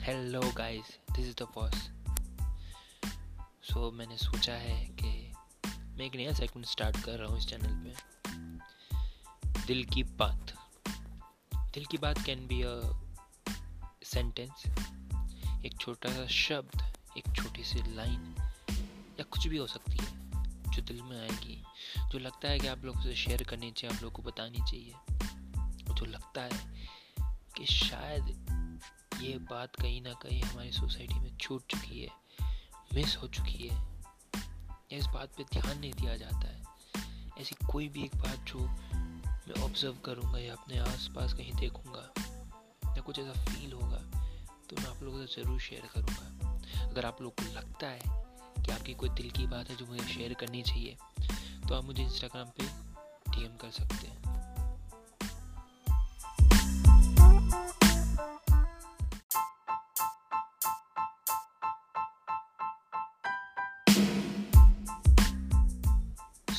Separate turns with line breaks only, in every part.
Hello guys this is the boss so मैंने सोचा है कि मैं एक नया सेगमेंट स्टार्ट कर रहा हूँ इस चैनल पे। दिल की बात। दिल की बात कैन बी अ सेंटेंस एक छोटा सा शब्द, एक छोटी सी लाइन या कुछ भी हो सकती है, जो दिल में आएगी, जो लगता है कि आप लोगों से शेयर करनी चाहिए, आप लोगों को बतानी चाहिए जो लगता है कि शायद ये बात कहीं ना कहीं हमारी सोसाइटी में छूट चुकी है मिस हो चुकी है। इस बात पे ध्यान नहीं दिया जाता है। ऐसी कोई भी एक बात जो मैं ऑब्ज़र्व करूँगा या अपने आसपास कहीं देखूँगा या कुछ ऐसा फील होगा तो मैं आप लोगों से ज़रूर शेयर करूँगा। अगर आप लोग को लगता है कि आपकी कोई दिल की बात है जो मुझे शेयर करनी चाहिए तो आप मुझे इंस्टाग्राम पे डीएम कर सकते हैं।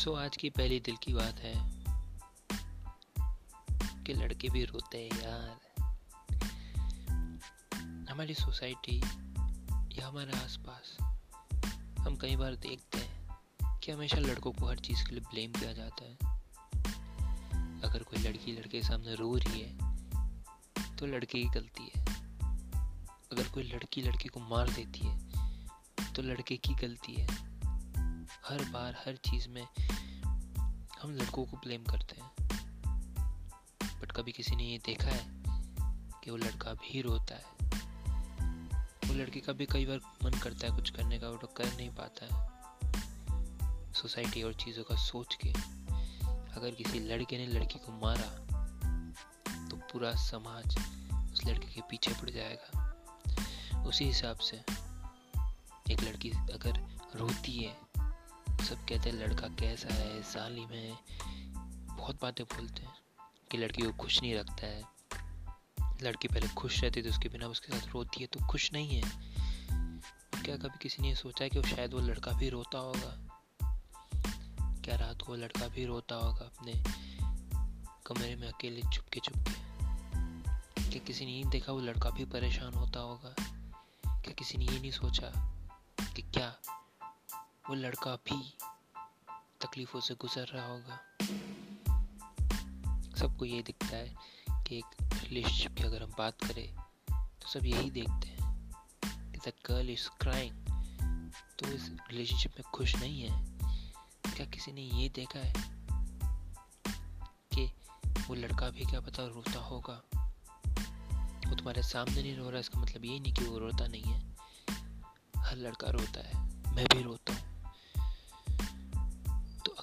सो आज की पहली दिल की बात है कि लड़के भी रोते हैं यार। हमारी सोसाइटी या हमारे आसपास हम कई बार देखते हैं कि हमेशा लड़कों को हर चीज़ के लिए ब्लेम किया जाता है। अगर कोई लड़की लड़के के सामने रो रही है तो लड़के की गलती है। अगर कोई लड़की लड़के को मार देती है तो लड़के की गलती है। हर बार, हर चीज़ में हम लड़कों को ब्लेम करते हैं। बट कभी किसी ने ये देखा है कि वो लड़का भी रोता है। वो लड़के का भी कई बार मन करता है कुछ करने का, वो तो कर नहीं पाता है। सोसाइटी और चीज़ों का सोच के अगर किसी लड़के ने लड़की को मारा तो पूरा समाज उस लड़के के पीछे पड़ जाएगा। उसी हिसाब से एक लड़की अगर रोती है सब कहते हैं, लड़का कैसा है सालिम है। बहुत बातें बोलते हैं कि लड़की को खुश नहीं रखता है। लड़की पहले खुश रहती तो उसके बिना उसके साथ रोती है तो खुश नहीं है। क्या कभी किसी ने सोचा है कि वो शायद वो लड़का भी रोता होगा? क्या रात को लड़का भी रोता होगा अपने कमरे में अकेले चुपके चुपके? क्या किसी ने ये देखा वो लड़का भी परेशान होता होगा? क्या किसी ने ये नहीं सोचा कि क्या वो लड़का भी तकलीफ़ों से गुजर रहा होगा। सबको ये दिखता है कि एक रिलेशनशिप की अगर हम बात करें तो सब यही देखते हैं कि द गर्ल इज़ क्राइंग तो इस रिलेशनशिप में खुश नहीं है। क्या किसी ने ये देखा है कि वो लड़का भी क्या पता रोता होगा? वो तुम्हारे सामने नहीं रो रहा, इसका मतलब ये नहीं कि वो रोता नहीं है। हर लड़का रोता है, मैं भी रोता हूँ।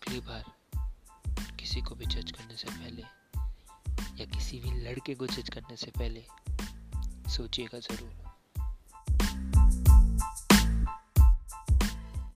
अगली बार किसी को भी जज करने से पहले या किसी भी लड़के को जज करने से पहले सोचिएगा ज़रूर।